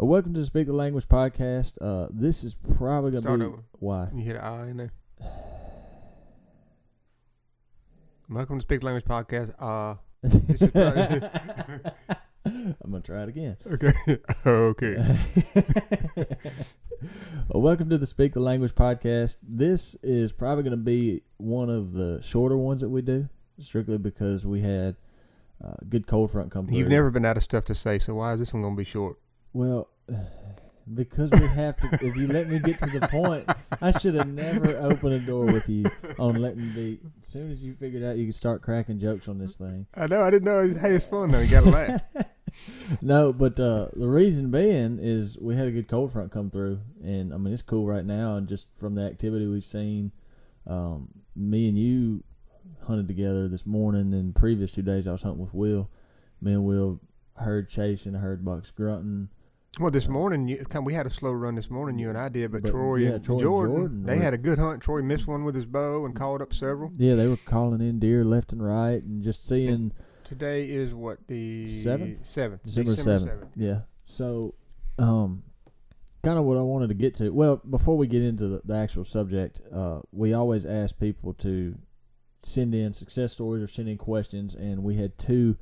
Uh, welcome to the Speak the Language podcast. Uh, this is probably gonna Start be over. why. You hit an I in there. Welcome to Speak the Language Podcast. Uh, This is probably- I'm gonna try it again. okay. okay. well, welcome to the Speak the Language podcast. This is probably going to be one of the shorter ones that we do, strictly because we had uh, good cold front come through. You've never been out of stuff to say, so why is this one going to be short? Well. Because we have to. if you let me get to the point, I should have never opened a door with you on letting me be. As soon as you figured out you could start cracking jokes on this thing, I know. I didn't know. Hey, it's fun though. You got to laugh. no, but uh, the reason being is we had a good cold front come through, and I mean it's cool right now, and just from the activity we've seen, um, me and you hunted together this morning. And previous two days I was hunting with Will. Me and Will heard chasing, heard bucks grunting. Well, this morning, you, we had a slow run this morning. You and I did, but, But, Troy, yeah, and Troy and Jordan, Jordan they had a good hunt. Troy missed one with his bow and called up several. Yeah, they were calling in deer left and right, and just seeing Today is what the Seventh? Seventh, December seventh. Yeah. So, um, kind of what I wanted to get to. Well, before we get into the, the actual subject, uh, we always ask people to send in success stories or send in questions, and we had two,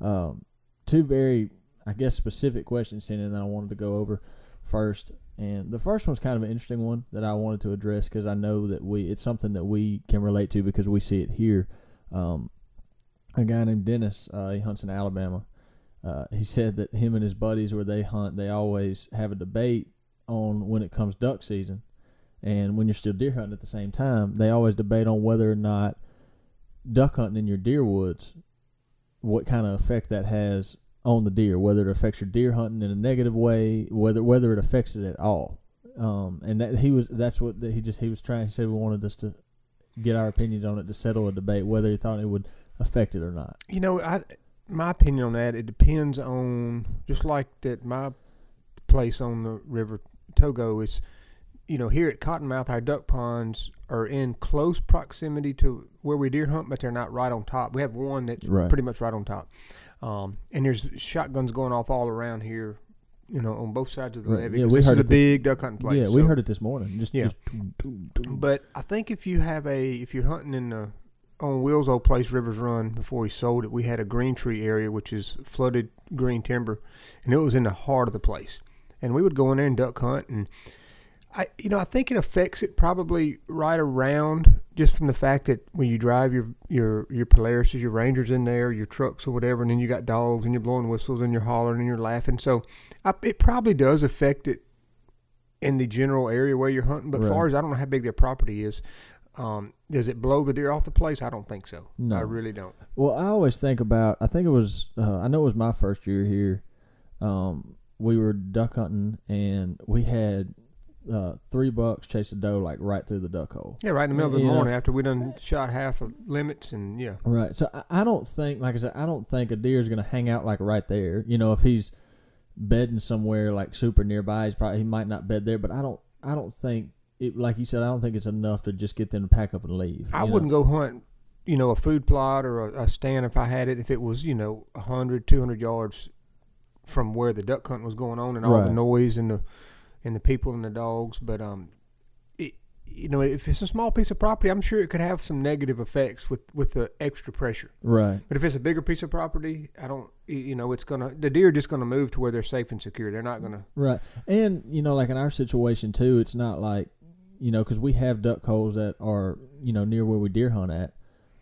um, two very, I guess, specific questions sent in that I wanted to go over first. And the first one's kind of an interesting one that I wanted to address because I know that we it's something that we can relate to because we see it here. Um, a guy named Dennis, uh, he hunts in Alabama. Uh, he said that him and his buddies, where they hunt, they always have a debate on when it comes duck season, and when you're still deer hunting at the same time, they always debate on whether or not duck hunting in your deer woods, what kind of effect that has on the deer, whether it affects your deer hunting in a negative way, whether whether it affects it at all. Um, and that he was that's what that he just he was trying. He said we wanted us to get our opinions on it to settle a debate whether he thought it would affect it or not. You know, I my opinion on that it depends on just like that my place on the river Togo is you know here at Cottonmouth our duck ponds are in close proximity to where we deer hunt but they're not right on top. We have one that's Right. pretty much right on top. Um, and there's shotguns going off all around here, you know, on both sides of the Right. levee. Yeah, we this heard is a big duck hunting place. yeah, we heard it this morning. Just Yeah. just doom, doom, doom. But I think if you have a if you're hunting in the on Will's old place, Rivers Run, before he sold it, we had a green tree area which is flooded green timber, and it was in the heart of the place. And we would go in there and duck hunt, and I you know I think it affects it probably right around just from the fact that when you drive your your your Polaris, your Rangers in there, your trucks or whatever, and then you got dogs and you're blowing whistles and you're hollering and you're laughing. So I, it probably does affect it in the general area where you're hunting. But Right. far as I don't know how big their property is, um, does it blow the deer off the place? I don't think so. No. I really don't. Well, I always think about. I think it was. Uh, I know it was my first year here. Um, we were duck hunting, and we had uh, three bucks chase a doe like right through the duck hole. Yeah, right in the middle of the You know- morning after we done shot half of limits, and yeah, Right. So I, I don't think, like I said, I don't think a deer is going to hang out like right there. You know, if he's bedding somewhere like super nearby, he's probably he might not bed there. But I don't. I don't think it. Like you said, I don't think it's enough to just get them to pack up and leave. I wouldn't go hunt, you know, a food plot or a, a stand if I had it. If it was, you know, 100, 200 yards from where the duck hunt was going on and all Right. the noise and the and the people and the dogs. But um, it you know, if it's a small piece of property, I'm sure it could have some negative effects with with the extra pressure. Right. But if it's a bigger piece of property, I don't, you know, it's gonna the deer are just gonna move to where they're safe and secure. They're not gonna. Right. And, you know, like in our situation too, it's not like, you know, because we have duck holes that are, you know, near where we deer hunt at,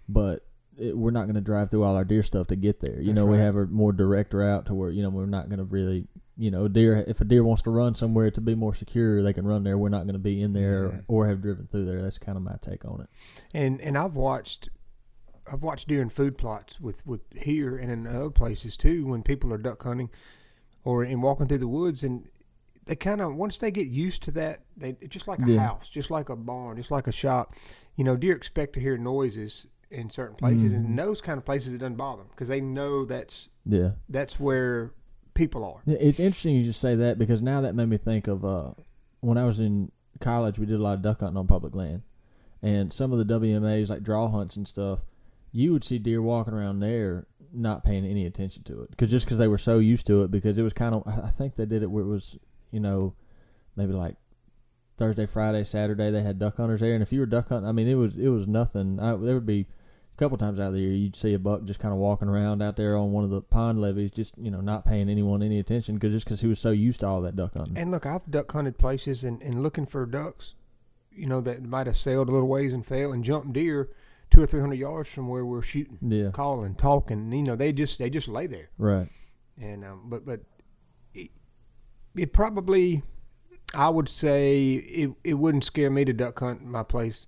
but it, we're not going to drive through all our deer stuff to get there. You That's know, we have a more direct route to where, you know, we're not going to really, you know, deer, if a deer wants to run somewhere to be more secure, they can run there. We're not going to be in there Right. or, or have driven through there. That's kind of my take on it. And and I've watched, I've watched deer in food plots with with here and in other places too when people are duck hunting, or in walking through the woods and. They kind of once they get used to that, they just like a Yeah. house, just like a barn, just like a shop. You know, deer expect to hear noises in certain places, Mhm. and those kind of places it doesn't bother them because they know that's Yeah. that's where people are. It's interesting you just say that because now that made me think of uh, when I was in college, we did a lot of duck hunting on public land, and some of the WMAs like draw hunts and stuff. You would see deer walking around there not paying any attention to it because just because they were so used to it because it was kind of I think they did it where it was you know maybe like Thursday, Friday, Saturday they had duck hunters there, and if you were duck hunting, I mean it was it was nothing. I, there would be couple times out of the year you'd see a buck just kind of walking around out there on one of the pond levees, just you know not paying anyone any attention because just because he was so used to all that duck hunting. And look, I've duck hunted places and, and looking for ducks, you know, that might have sailed a little ways and fell and jumped deer two or three hundred yards from where we're shooting, yeah, calling, talking. You know, they just they just lay there. right. And um, but but it, it probably I would say it it wouldn't scare me to duck hunt my place.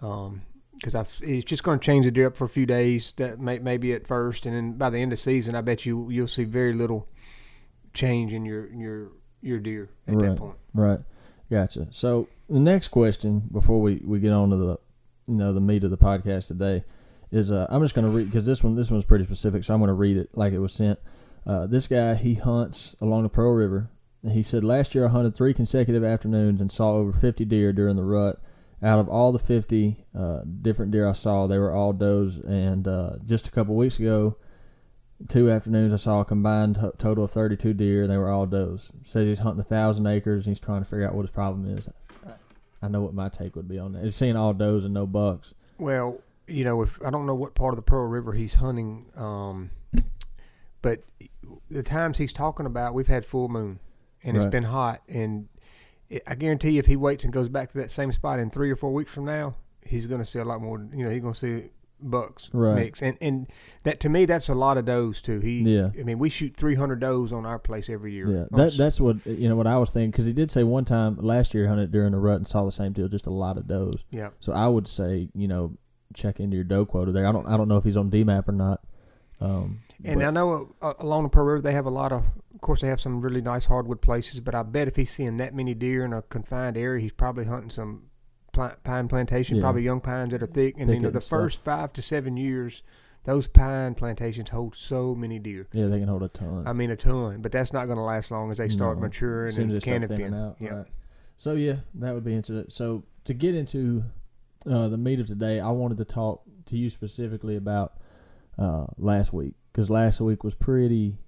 Um, because I it's just going to change the deer up for a few days. That may maybe at first, and then by the end of the season, I bet you you'll see very little change in your your your deer at Right. that point. Right. Gotcha. So the next question before we, we get on to the you know the meat of the podcast today is uh, I'm just going to read because this one this one's pretty specific, so I'm going to read it like it was sent. Uh, this guy he hunts along the Pearl River. He said last year I hunted three consecutive afternoons and saw over 50 deer during the rut. Out of all the 50 uh, different deer I saw, they were all does. And uh, just a couple weeks ago, two afternoons I saw a combined to- total of 32 deer. They were all does. Says he's hunting a thousand acres. And he's trying to figure out what his problem is. I know what my take would be on that. He's seeing all does and no bucks. Well, you know, if I don't know what part of the Pearl River he's hunting, um, but the times he's talking about, we've had full moon, and Right. it's been hot, and I guarantee you, if he waits and goes back to that same spot in three or four weeks from now, he's going to see a lot more. You know, he's going to see bucks Right. mix, and and that to me, that's a lot of does too. He, Yeah. I mean, we shoot 300 does on our place every year. Yeah, that that's what you know what I was thinking because he did say one time last year he hunted during the rut and saw the same deal, just a lot of does. yeah. So I would say you know check into your doe quota there. I don't I don't know if he's on DMAP or not. Um, And but- I know uh, along the Pearl River they have a lot of. Of course, they have some really nice hardwood places, but I bet if he's seeing that many deer in a confined area, he's probably hunting some pine plantation, Yeah. probably young pines that are thick. And you know, the stuff. first five to seven years, those pine plantations hold so many deer. yeah, they can hold a ton. I mean, a ton. But that's not going to last long as they start No. maturing as soon as and canopying. out. Yeah. Right. So yeah, that would be interesting. So to get into uh, the meat of today, I wanted to talk to you specifically about uh, last week because last week was pretty.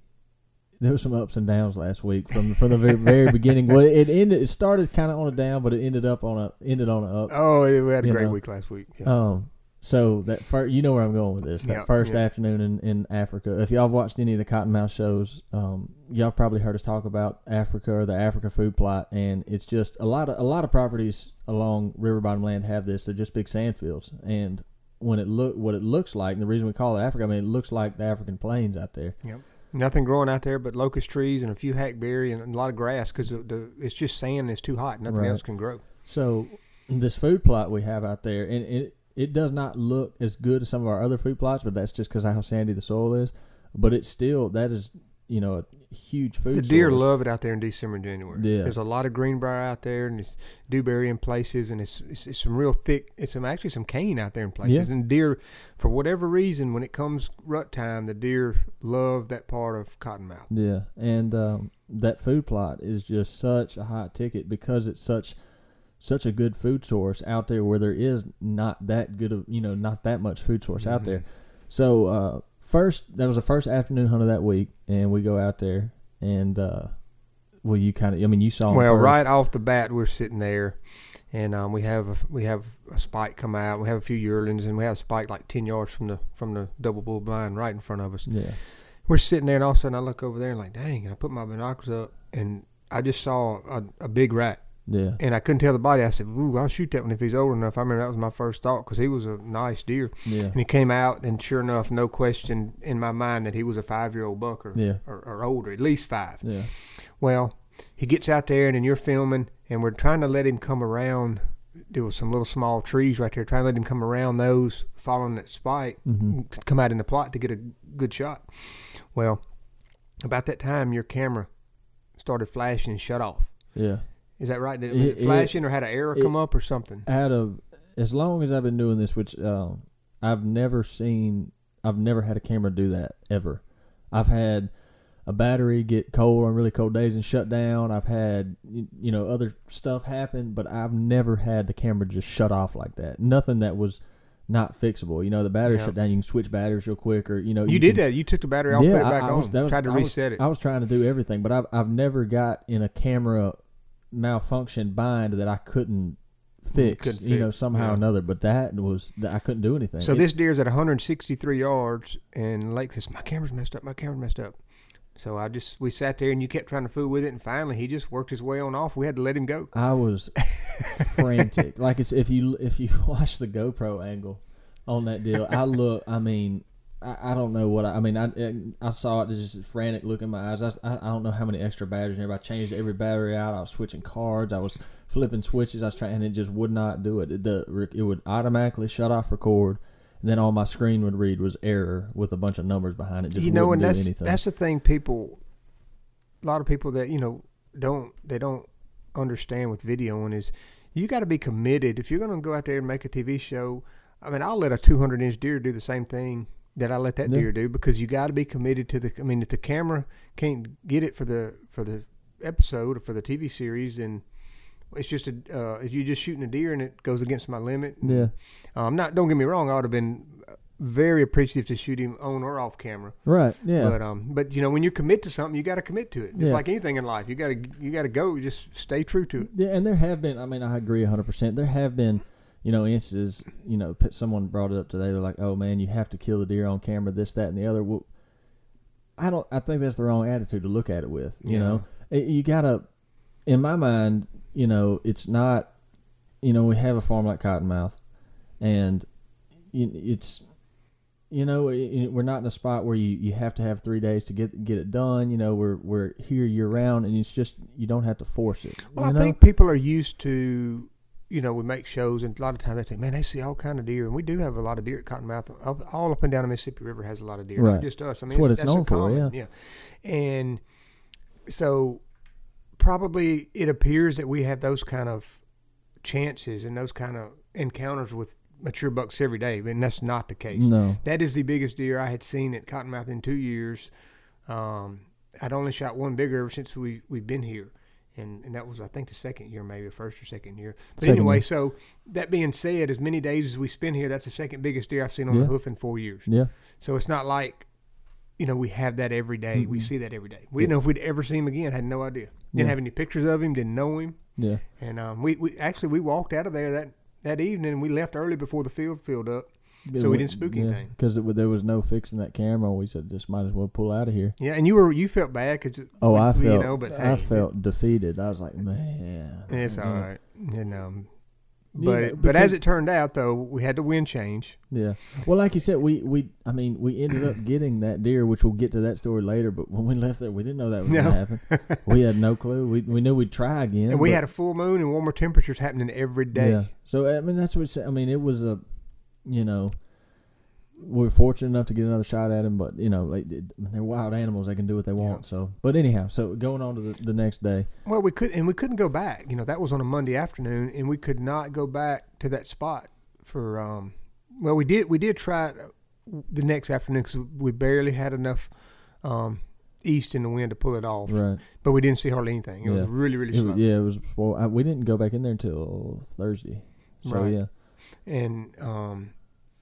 There was some ups and downs last week from from the very, very beginning. Well, it ended. It started kind of on a down, but it ended up on a ended on a up. Oh, we had a great know. week last week. Yeah. Um, so that first, you know where I'm going with this. That Yeah, first yeah. afternoon in, in Africa. If y'all have watched any of the Cottonmouth shows, um, y'all probably heard us talk about Africa or the Africa food plot, and it's just a lot of a lot of properties along river bottom land have this. They're just big sand fields, and when it look what it looks like, and the reason we call it Africa, I mean, it looks like the African plains out there. Yep. Nothing growing out there but locust trees and a few hackberry and a lot of grass because the, the, it's just sand and it's too hot. Nothing Right. else can grow. So this food plot we have out there, and it it does not look as good as some of our other food plots, but that's just because how sandy the soil is. But it's still that is you know a huge food. The deer source. love it out there in December and January. Yeah. There's a lot of greenbrier out there, and it's dewberry in places, and it's, it's, it's some real thick. It's some actually some cane out there in places, Yeah. and deer, for whatever reason, when it comes rut time, the deer love that part of Cottonmouth. Yeah, and um, that food plot is just such a hot ticket because it's such such a good food source out there where there is not that good of you know not that much food source out Mhm. there. So uh, first, that was the first afternoon hunt of that week, and we go out there and uh, well, you kind of I mean you saw Well, right off the bat, we're sitting there, and um, we have a, we have a spike come out. We have a few yearlings, and we have a spike like ten yards from the from the double bull blind right in front of us. Yeah, We're sitting there, and all of a sudden, I look over there and like, dang! And I put my binoculars up, and I just saw a, a big rat. Yeah, and I couldn't tell the body. I said, "Ooh, I'll shoot that one if he's old enough." I remember that was my first thought because he was a nice deer, yeah, and he came out, and sure enough, no question in my mind that he was a five-year-old buck or, yeah, or, or older, at least five. yeah, Well, he gets out there, and then you're filming, and we're trying to let him come around. There was some little small trees right there, trying to let him come around those, following that spike, hmm to come out in the plot to get a good shot. Well, about that time, your camera started flashing and shut off. yeah. Is that right? Did, It- was it it- flashing or had an error come up or something? out of as long as I've been doing this, which um, I've never seen, I've never had a camera do that ever. I've had a battery get cold on really cold days and shut down. I've had you know other stuff happen, but I've never had the camera just shut off like that. Nothing that was not fixable. You know, the battery Yeah. shut down. You can switch batteries real quick, or you know, You, did can- that. You took the battery off, Yeah, put it back I on. was- that was- Tried to I was- reset it. I was trying to do everything, but I've I've never got in a camera malfunction bind that I couldn't fix. couldn't you know, somehow yeah. or another. But that was that I couldn't do anything. So It- this deer's at 163 yards, and Lake says, "My camera's messed up. My camera's messed up." So I just we sat there, and you kept trying to fool with it, and finally he just worked his way on off. We had to let him go. I was frantic. Like it's if you if you watch the GoPro angle on that deal, I look. I mean, I, I don't know what I, I mean. I I saw it just frantic look in my eyes. I, I don't know how many extra batteries. in there. I changed every battery out. I was switching cards. I was flipping switches. I was trying, and it just would not do it. It, the, it would automatically shut off record. And then all my screen would read was error with a bunch of numbers behind it. Just you know, and that's anything. that's the thing. People, a lot of people that you know don't they don't understand with videoing is you got to be committed if you're going to go out there and make a TV show. I mean, I'll let a 200 inch deer do the same thing that I let that Yeah. deer do because you got to be committed to the. I mean, if the camera can't get it for the for the episode or for the TV series, then it's just a uh, if you're just shooting a deer and it goes against my limit. yeah. Um, not don't get me wrong, I would have been very appreciative to shoot him on or off camera. Right. Yeah. But um, but you know, when you commit to something, you got to commit to it. It's Yeah. like anything in life. You got to you got to go. Just stay true to it. Yeah, and there have been. I mean, I agree hundred percent. There have been, you know, instances. You know, someone brought it up today. They're like, "Oh man, you have to kill the deer on camera. This, that, and the other." Well, I don't. I think that's the wrong attitude to look at it with. You Yeah. know, It- you gotta. In my mind, you know, it's not. You know, we have a farm like Cottonmouth, and it's. You know, we're not in a spot where you, you have to have three days to get get it done. You know, we're we're here year round, and it's just you don't have to force it. Well, I know? think people are used to. You know, we make shows, and a lot of times they think, "Man, they see all kind of deer," and we do have a lot of deer at Cottonmouth. All, all up and down the Mississippi River has a lot of deer, Right. not just us. I mean, That's what it's a known for, common, yeah. And so, probably it appears that we have those kind of chances and those kind of encounters with mature bucks every day, and that's not the case. No. That is the biggest deer I had seen at Cottonmouth in two years. Um, I'd only shot one bigger ever since we we've been here, and and that was I think the second year, maybe the first or second year. But Second anyway, year. so that being said, as many days as we spend here, that's the second biggest deer I've seen on Yeah. the hoof in four years. Yeah. So it's not like, you know, we have that every day. We Mhm. see that every day. We Yeah. didn't know if we'd ever see him again. Had no idea. Didn't Yeah. have any pictures of him. Didn't know him. Yeah. And um, we, we actually we walked out of there that that evening. and We left early before the field filled up. So we didn't spook anything. because there was no fixing that camera. We said just might as well pull out of here. Yeah, and you were you felt bad because Oh, I felt you know, but I hey, felt defeated. I was like, man, It's all right. you know. And um, Yeah, but it, but as it turned out, though, we had the wind change. Yeah. Well, like you said, we we I mean we ended up getting that deer, which we'll get to that story later. But when we left there, we didn't know that was No. gonna happen. we had no clue. We we knew we'd try again. and we had a full moon and warmer temperatures happening every day. Yeah. So I mean that's what I mean. It was a, you know, we're fortunate enough to get another shot at him, but you know, like, they're wild animals. They can do what they want. So, but anyhow, so going on to the, the next day. Well, we could and we couldn't go back. You know, that was on a Monday afternoon, and we could not go back to that spot for. Um, well, we did we did try it the next afternoon because we barely had enough um, east in the wind to pull it off, Right. but we didn't see hardly anything. It was Yeah. really really It slow. was, yeah, it was. Well, I, we didn't go back in there until Thursday. So Right. yeah. And um,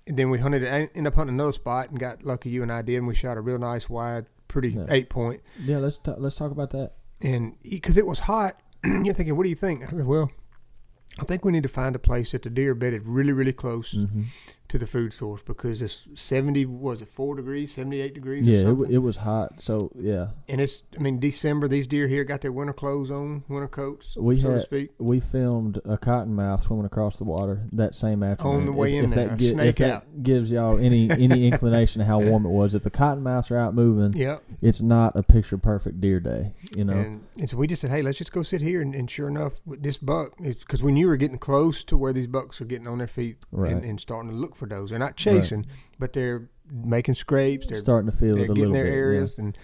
and then we hunted. I ended up hunting another spot and got lucky. You and I did, and we shot a real nice wide, pretty Yeah. eight point. Yeah. Let's ta- let's talk about that. And because it was hot, you're thinking, what do you think? I said, well, I think we need to find a place that the deer bedded really, really close hmm to the food source because it's 70, was it four degrees, 78 degrees? Yeah, it, it was hot. So yeah, and it's, I mean, December, these deer here got their winter clothes on, winter coats, We so had- we filmed a cottonmouth swimming across the water that same afternoon. on the way if, in if there, that, if snake that out. gives y'all any any inclination of how warm it was. If the cottonmouths are out moving, Yeah. it's not a picture perfect deer day. You know. And, and so we just said, hey, let's just go sit here. And, and sure enough, with this buck, because we knew we were getting close to where these bucks are getting on their feet Right. and, and starting to look for those. They're not chasing, but they're making scrapes. They're, starting to feel they're it a getting their bit. yeah. areas. And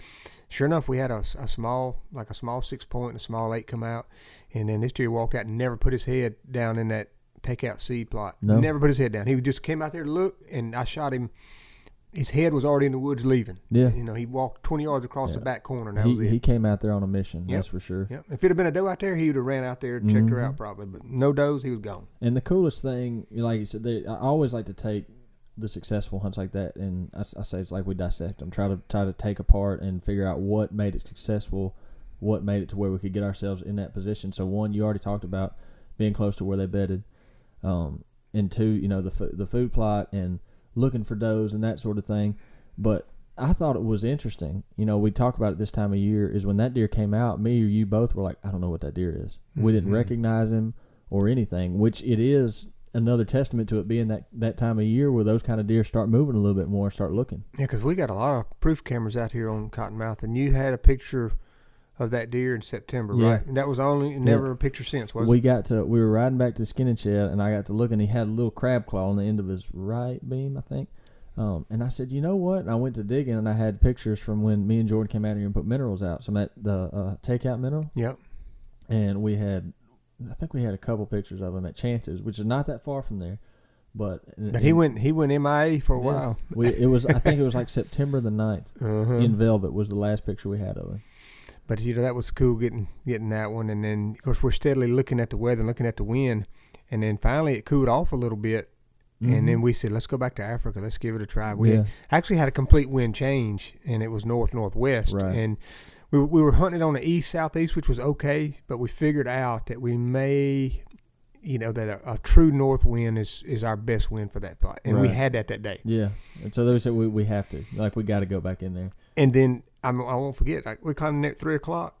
sure enough, we had a small, like a small six point and a small eight come out. And then this deer walked out and never put his head down in that takeout seed plot. No. Never put his head down. He just came out there to look, and I shot him his head was already in the woods leaving. Yeah. You know, he walked 20 yards across the back corner, and that was He, it. he came out there on a mission. Yep. That's for sure. Yep. If it had been a doe out there, he would have ran out there and checked her Mhm. out probably. But no does, he was gone. And the coolest thing, like you said, they, I always like to take the successful hunts like that, and I say it's like we dissect them, try to try to take apart and figure out what made it successful, what made it to where we could get ourselves in that position. So one, you already talked about being close to where they bedded, um, and two, you know, the the food plot and looking for does and that sort of thing. But I thought it was interesting. You know, we talk about it this time of year is when that deer came out. Me or you both were like, I don't know what that deer is. We didn't Mhm. recognize him or anything, which it is another testament to it being that that time of year where those kind of deer start moving a little bit more, and start looking. Yeah, because we got a lot of proof cameras out here on Cottonmouth, and you had a picture of that deer in September, Yeah. right? And that was only never a picture since, was we it? got to we were riding back to the skinning shed, and I got to look, and he had a little crab claw on the end of his right beam, I think. Um, and I said, you know what? And I went to digging, and I had pictures from when me and Jordan came out here and put minerals out. Some at the uh, takeout mineral, Yep. and we had, I think we had a couple pictures of him at Chances, which is not that far from there. But But he went he went MIA for a Yeah. while. We, it was I think it was like September the 9th Uh-huh. in Velvet was the last picture we had of him. But you know that was cool getting getting that one, and then of course we're steadily looking at the weather, and looking at the wind, and then finally it cooled off a little bit, and then Mhm. we said let's go back to Africa, let's give it a try. We yeah, actually had a complete wind change, and it was north northwest, Right. and we we were hunting on the east southeast, which was okay, but we figured out that we may. You know that a, a true north wind is, is our best wind for that plot, and we had that that day. yeah. And so they said we, we have to like we got to go back in there. And then I, I won't forget, like, we climbed in at three o'clock,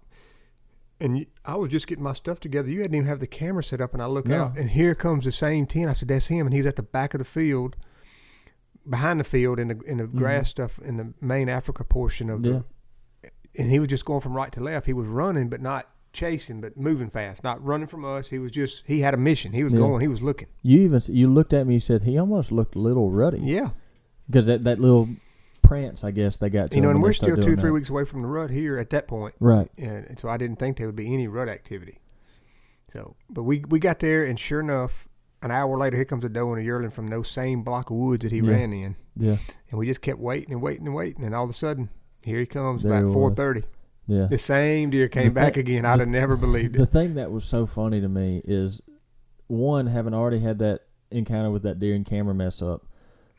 and you, I was just getting my stuff together. You hadn't even have the camera set up, and I look No. out, and here comes the same ten. I said, "That's him," and he was at the back of the field, behind the field in the in the Mhm. grass stuff in the main Africa portion of Yeah, the. And he was just going from right to left. He was running, but not chasing, but moving fast. Not running from us. He was just he had a mission. He was Yeah. going. He was looking. you even you looked at me. You said he almost looked a little ruddy Yeah, because that that little prance I guess they got to you know, and we're still two three that. weeks away from the rut here at that point. Right. and so I didn't think there would be any rut activity. So, but we we got there, and sure enough, an hour later, here comes a doe and a yearling from those same block of woods that he Yeah. ran in, Yeah. and we just kept waiting and waiting and waiting, and all of a sudden, here he comes There about four thirty. Yeah. The same deer came The back thing- again. I'd the- have never believed it. The thing that was so funny to me is one having already had that encounter with that deer and camera mess up,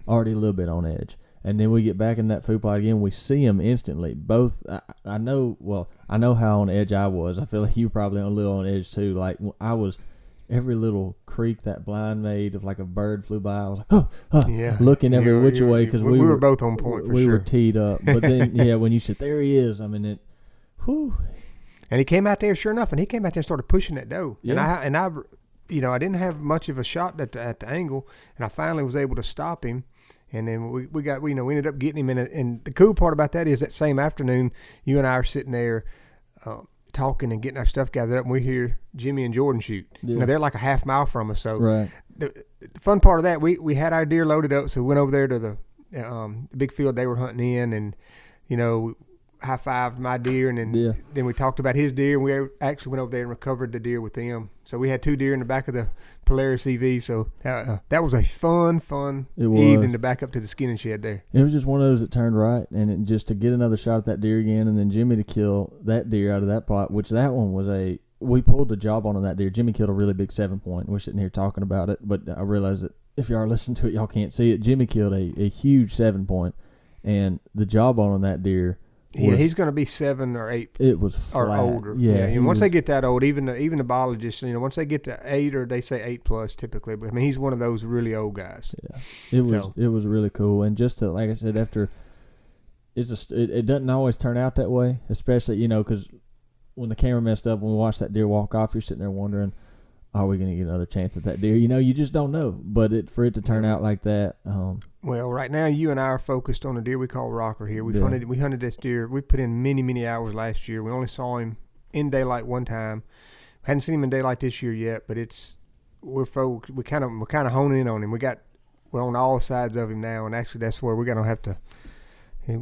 already a little bit on edge. And then we get back in that food plot again. We see him instantly. Both, I, I know. Well, I know how on edge I was. I feel like you were probably a little on edge too. Like I was, every little creak that blind made of like a bird flew by. I was like, oh, oh Yeah, looking every which were- way because we, we, we were both on point for we sure. were teed up. But then, yeah, when you said there he is, I mean it. Whew, And he came out there, sure enough, and he came out there and started pushing that doe. And I and I, you know, I didn't have much of a shot at the, at the angle, and I finally was able to stop him. And then we, we got, we, you know, we ended up getting him. And, and the cool part about that is that same afternoon, you and I are sitting there uh, talking and getting our stuff gathered up, and we hear Jimmy and Jordan shoot. You know, they're like a half mile from us. So right. the, the fun part of that, we, we had our deer loaded up, so we went over there to the um, the big field they were hunting in, and you know, high fived my deer, and then Yeah. then we talked about his deer, and we actually went over there and recovered the deer with them. So we had two deer in the back of the Polaris EV. So uh, that was a fun, fun evening to back up to the skinning shed there. It was just one of those that turned right, and it, just to get another shot at that deer again, and then Jimmy to kill that deer out of that pot, which that one was a we pulled the job on that deer. Jimmy killed a really big seven point. We're sitting here talking about it, but I realize that if y'all are listening to it, y'all can't see it. Jimmy killed a, a huge seven point, and the job on on that deer, Yeah, he's going to be seven or eight it was flat. or older. Yeah, and once was- they get that old, even the even the biologists, you know, once they get to eight or they say eight plus typically. But I mean, he's one of those really old guys. Yeah, it was So- it was really cool, and just to like I said, after it's just it, it doesn't always turn out that way, especially you know because when the camera messed up when we watched that deer walk off, you're sitting there wondering, are we going to get another chance at that deer? You know, you just don't know. But it for it to turn out like that, um, Well, right now you and I are focused on a deer we call Rocker here. We Yeah. hunted we hunted this deer. We put in many many hours last year. We only saw him in daylight one time. Hadn't seen him in daylight this year yet, but it's we're fo- we kind of we're kind of honing in on him. We got we're on all sides of him now, and actually that's where we're gonna have to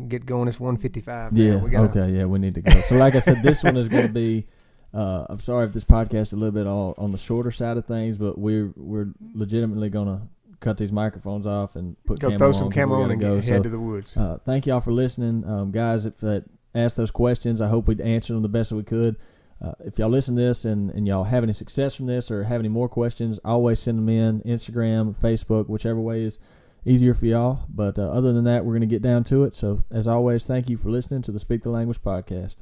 get going. It's one fifty five. yeah, we gotta, okay, yeah, we need to go. So like I said, this one is going to be. Uh, I'm sorry if this podcast is a little bit all on the shorter side of things, but we're we're legitimately going to cut these microphones off and put Go camo throw on. some camo on and go. get So, head to the woods. uh, thank y'all for listening, um, guys. If that asked those questions, I hope we answered them the best that we could. Uh, if y'all listen to this and, and y'all have any success from this or have any more questions, always send them in Instagram, Facebook, whichever way is easier for y'all. But uh, other than that, we're going to get down to it. So, as always, thank you for listening to the Speak the Language podcast.